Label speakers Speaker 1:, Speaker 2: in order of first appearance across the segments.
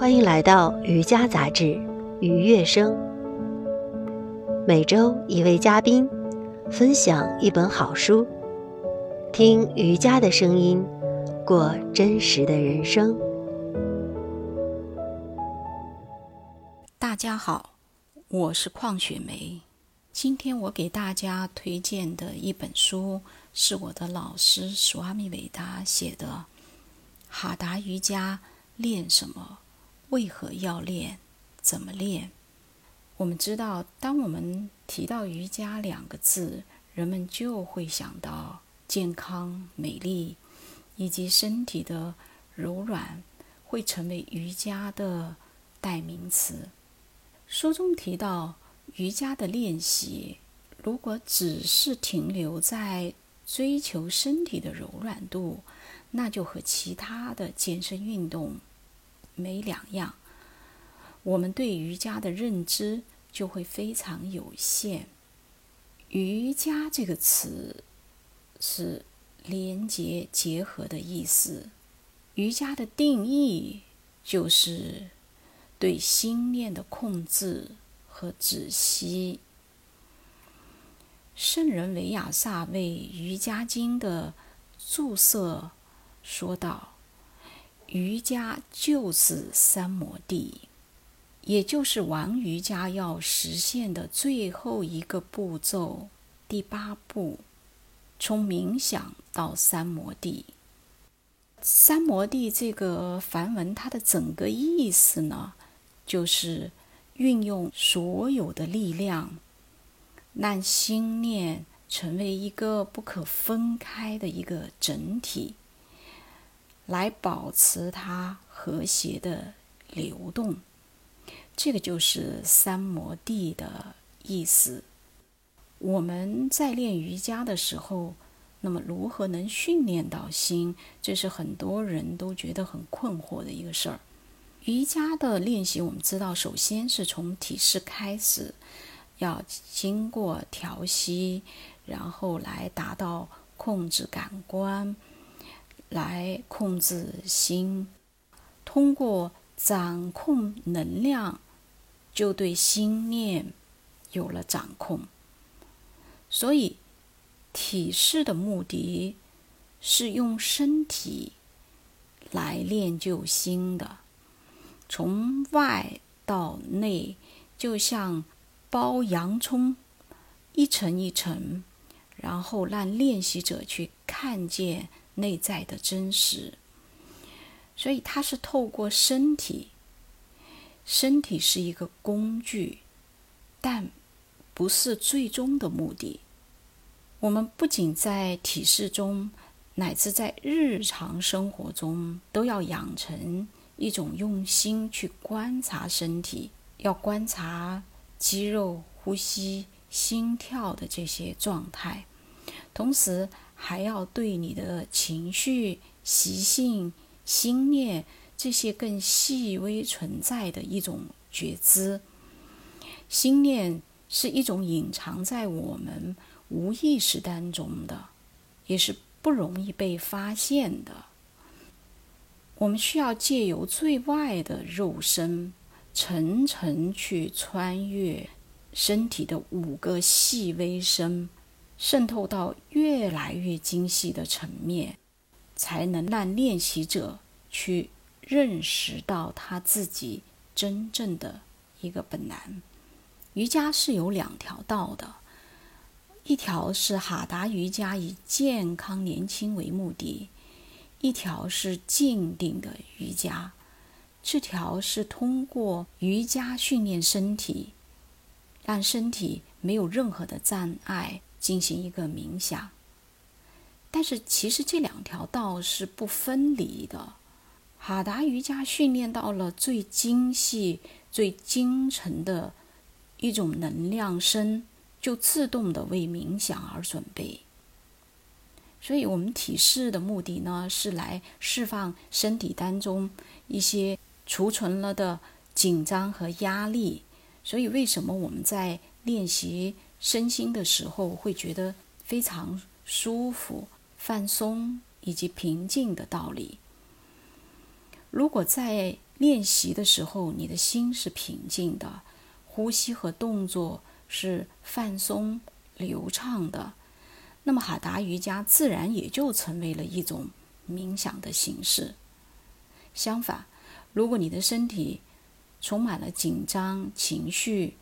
Speaker 1: 欢迎来到瑜伽杂志愉悦声，每周一位嘉宾分享一本好书，听瑜伽的声音，过真实的人生。
Speaker 2: 大家好，我是邝雪梅。今天我给大家推荐的一本书，是我的老师苏阿米伟达写的《哈达瑜伽练什么？为何要练？怎么练？》我们知道，当我们提到瑜伽两个字，人们就会想到健康、美丽，以及身体的柔软，会成为瑜伽的代名词。书中提到。瑜伽的练习，如果只是停留在追求身体的柔软度，那就和其他的健身运动没两样。我们对瑜伽的认知就会非常有限。瑜伽这个词是连结、结合的意思。瑜伽的定义就是对心念的控制。和止息。圣人维亚萨为《瑜伽经》的注释说道：“瑜伽就是三摩地，也就是王瑜伽要实现的最后一个步骤，第八步，从冥想到三摩地。三摩地这个梵文，它的整个意思呢，就是。”运用所有的力量，让心念成为一个不可分开的一个整体，来保持它和谐的流动。这个就是三摩地的意思。我们在练瑜伽的时候，那么如何能训练到心？这是很多人都觉得很困惑的一个事儿。瑜伽的练习，我们知道，首先是从体式开始，要经过调息，然后来达到控制感官，来控制心，通过掌控能量，就对心念有了掌控。所以，体式的目的是用身体来练就心的。从外到内，就像剥洋葱，一层一层，然后让练习者去看见内在的真实。所以，它是透过身体，身体是一个工具，但不是最终的目的。我们不仅在体式中，乃至在日常生活中，都要养成。一种用心去观察身体，要观察肌肉、呼吸、心跳的这些状态，同时还要对你的情绪、习性、心念这些更细微存在的一种觉知。心念是一种隐藏在我们无意识当中的，也是不容易被发现的。我们需要借由最外的肉身，层层去穿越身体的五个细微身，渗透到越来越精细的层面，才能让练习者去认识到他自己真正的一个本然。瑜伽是有两条道的，一条是哈达瑜伽，以健康年轻为目的。一条是静定的瑜伽，这条是通过瑜伽训练身体，让身体没有任何的障碍进行一个冥想。但是其实这两条道是不分离的。哈达瑜伽训练到了最精细、最精纯的一种能量身，就自动的为冥想而准备。所以，我们体式的目的呢，是来释放身体当中一些储存了的紧张和压力。所以，为什么我们在练习身心的时候会觉得非常舒服、放松以及平静的道理？如果在练习的时候，你的心是平静的，呼吸和动作是放松流畅的，那么哈达瑜伽自然也就成为了一种冥想的形式。相反，如果你的身体充满了紧张情绪，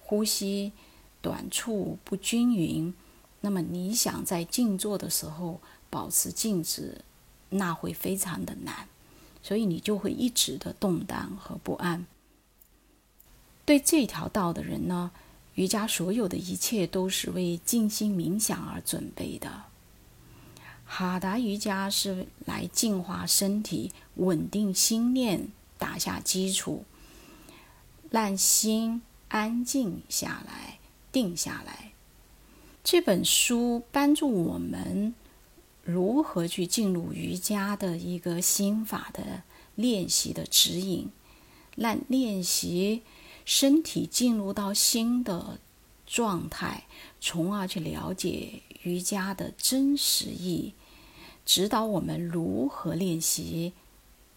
Speaker 2: 呼吸短促不均匀，那么你想在静坐的时候保持静止，那会非常的难。所以你就会一直的动荡和不安。对这条道的人呢，瑜伽所有的一切都是为静心冥想而准备的。哈达瑜伽是来净化身体、稳定心念、打下基础，让心安静下来、定下来。这本书帮助我们。如何去进入瑜伽的一个心法的练习的指引，让练习身体进入到新的状态，从而去了解瑜伽的真实意，指导我们如何练习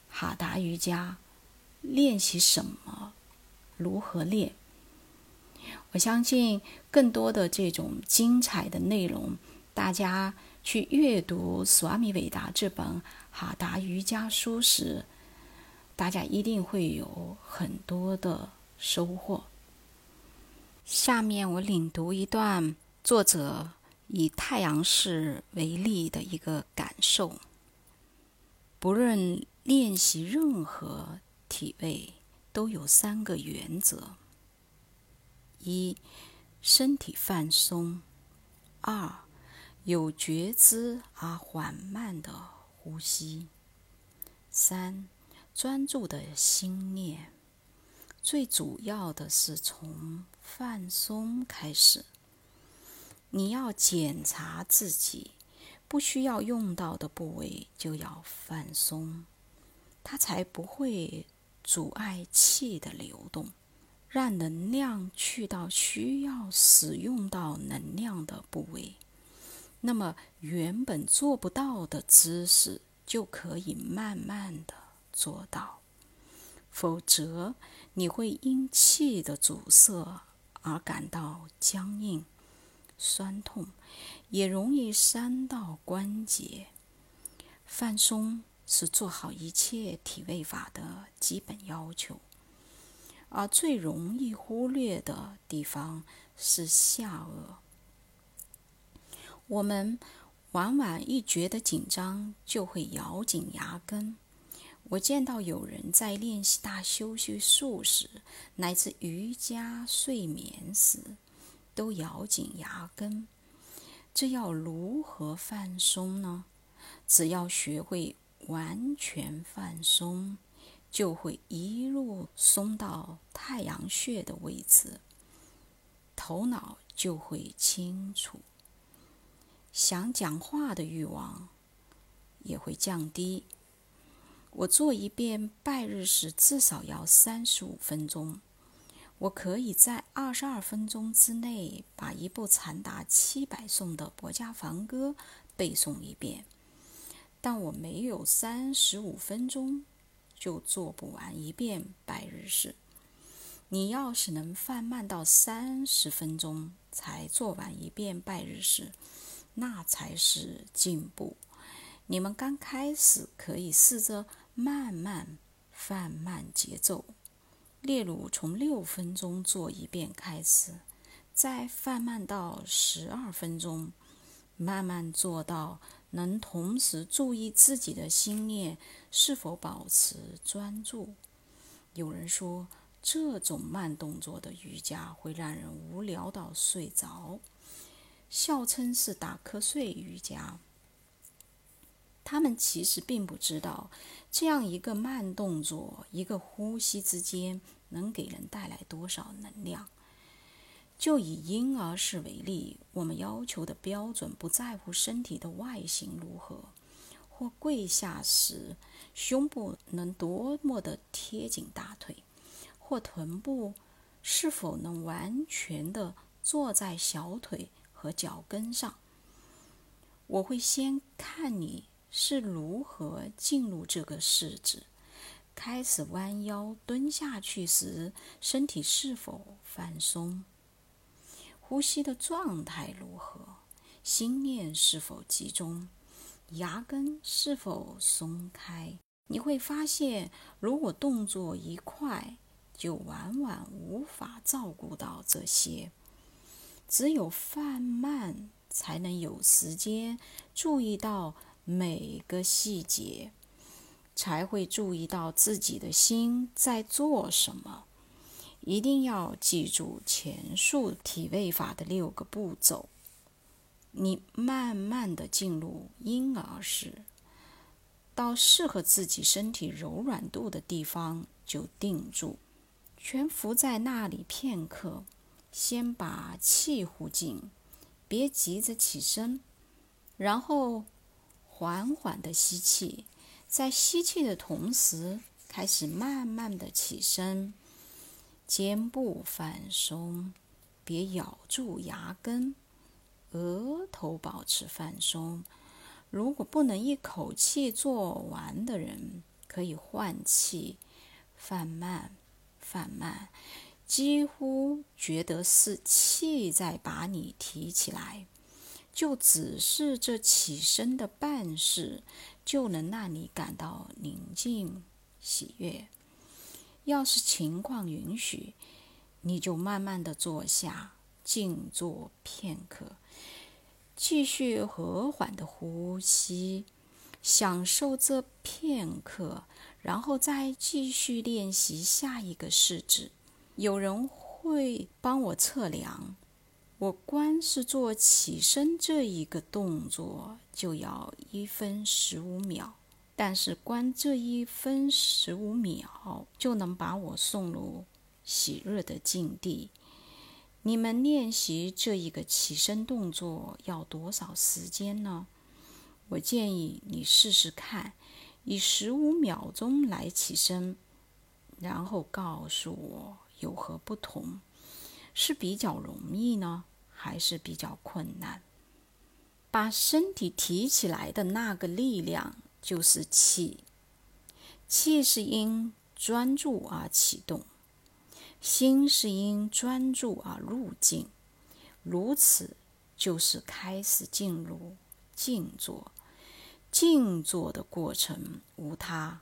Speaker 2: 哈达瑜伽，练习什么，如何练。我相信更多的这种精彩的内容，大家。去阅读《瓦米韦达》这本哈达瑜伽书时，大家一定会有很多的收获。下面我领读一段作者以太阳式为例的一个感受：不论练习任何体位，都有三个原则：一、身体放松；二、有觉知而缓慢的呼吸。三、专注的心念。最主要的是从放松开始。你要检查自己，不需要用到的部位就要放松，它才不会阻碍气的流动，让能量去到需要使用到能量的部位。那么，原本做不到的姿势就可以慢慢的做到，否则你会因气的阻塞而感到僵硬、酸痛，也容易伤到关节。放松是做好一切体位法的基本要求，而最容易忽略的地方是下颚。我们往往一觉得紧张，就会咬紧牙根。我见到有人在练习大休息术时，乃至瑜伽睡眠时，都咬紧牙根。这要如何放松呢？只要学会完全放松，就会一路松到太阳穴的位置，头脑就会清楚。想讲话的欲望也会降低。我做一遍拜日时至少要三十五分钟。我可以在二十二分钟之内把一部长达七百颂的《博家梵歌》背诵一遍，但我没有三十五分钟就做不完一遍拜日式。你要是能放慢到三十分钟才做完一遍拜日式。那才是进步。你们刚开始可以试着慢慢放慢节奏，例如从六分钟做一遍开始，再放慢到十二分钟，慢慢做到能同时注意自己的心念是否保持专注。有人说，这种慢动作的瑜伽会让人无聊到睡着。笑称是打瞌睡瑜伽，他们其实并不知道，这样一个慢动作、一个呼吸之间能给人带来多少能量。就以婴儿式为例，我们要求的标准不在乎身体的外形如何，或跪下时胸部能多么的贴紧大腿，或臀部是否能完全的坐在小腿。和脚跟上，我会先看你是如何进入这个式子，开始弯腰蹲下去时，身体是否放松？呼吸的状态如何？心念是否集中？牙根是否松开？你会发现，如果动作一快，就往往无法照顾到这些。只有放慢，才能有时间注意到每个细节，才会注意到自己的心在做什么。一定要记住前述体位法的六个步骤。你慢慢的进入婴儿式，到适合自己身体柔软度的地方就定住，全伏在那里片刻。先把气呼进，别急着起身，然后缓缓的吸气，在吸气的同时，开始慢慢的起身，肩部放松，别咬住牙根，额头保持放松。如果不能一口气做完的人，可以换气，放慢，放慢。几乎觉得是气在把你提起来，就只是这起身的办事，就能让你感到宁静喜悦。要是情况允许，你就慢慢的坐下，静坐片刻，继续和缓的呼吸，享受这片刻，然后再继续练习下一个试纸。有人会帮我测量，我光是做起身这一个动作就要一分十五秒，但是光这一分十五秒就能把我送入喜悦的境地。你们练习这一个起身动作要多少时间呢？我建议你试试看，以十五秒钟来起身，然后告诉我。有何不同？是比较容易呢，还是比较困难？把身体提起来的那个力量就是气，气是因专注而启动，心是因专注而入境，如此就是开始进入静坐。静坐的过程无他，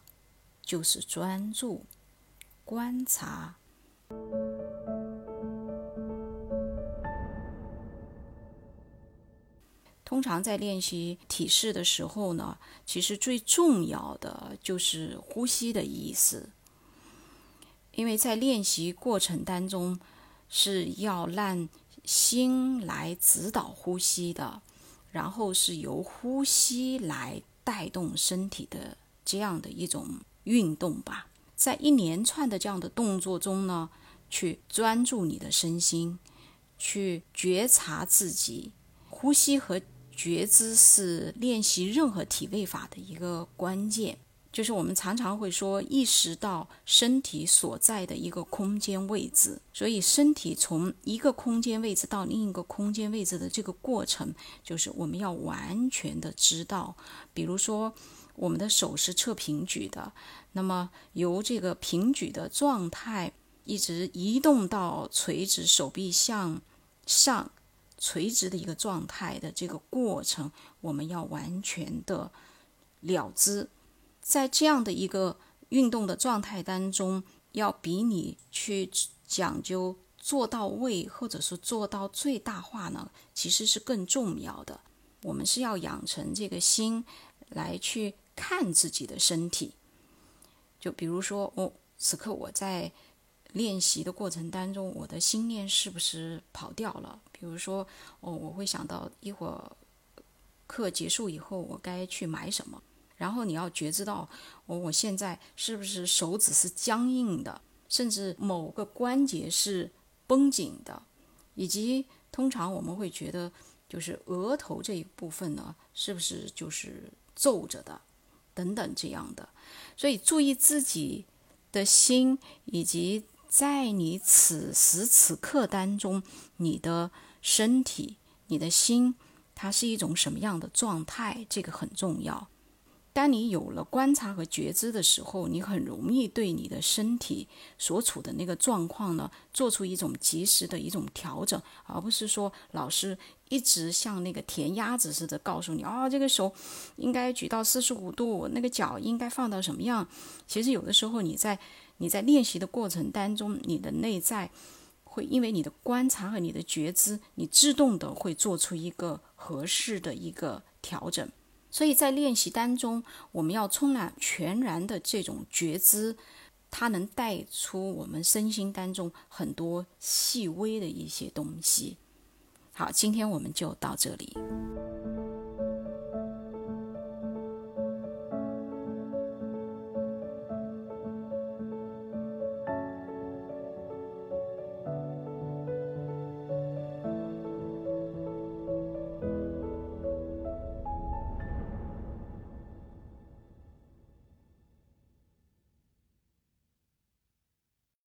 Speaker 2: 就是专注观察。通常在练习体式的时候呢，其实最重要的就是呼吸的意思，因为在练习过程当中是要让心来指导呼吸的，然后是由呼吸来带动身体的这样的一种运动吧。在一连串的这样的动作中呢。去专注你的身心，去觉察自己呼吸和觉知是练习任何体位法的一个关键。就是我们常常会说，意识到身体所在的一个空间位置。所以，身体从一个空间位置到另一个空间位置的这个过程，就是我们要完全的知道。比如说，我们的手是侧平举的，那么由这个平举的状态。一直移动到垂直，手臂向上垂直的一个状态的这个过程，我们要完全的了知。在这样的一个运动的状态当中，要比你去讲究做到位，或者是做到最大化呢，其实是更重要的。我们是要养成这个心来去看自己的身体。就比如说，哦，此刻我在。练习的过程当中，我的心念是不是跑掉了？比如说，哦，我会想到一会儿课结束以后，我该去买什么。然后你要觉知到，我我现在是不是手指是僵硬的，甚至某个关节是绷紧的，以及通常我们会觉得，就是额头这一部分呢，是不是就是皱着的，等等这样的。所以注意自己的心以及。在你此时此刻当中，你的身体、你的心，它是一种什么样的状态？这个很重要。当你有了观察和觉知的时候，你很容易对你的身体所处的那个状况呢，做出一种及时的一种调整，而不是说老师一直像那个填鸭子似的告诉你，哦，这个手应该举到四十五度，那个脚应该放到什么样。其实有的时候你在你在练习的过程当中，你的内在会因为你的观察和你的觉知，你自动的会做出一个合适的一个调整。所以在练习当中，我们要充满全然的这种觉知，它能带出我们身心当中很多细微的一些东西。好，今天我们就到这里。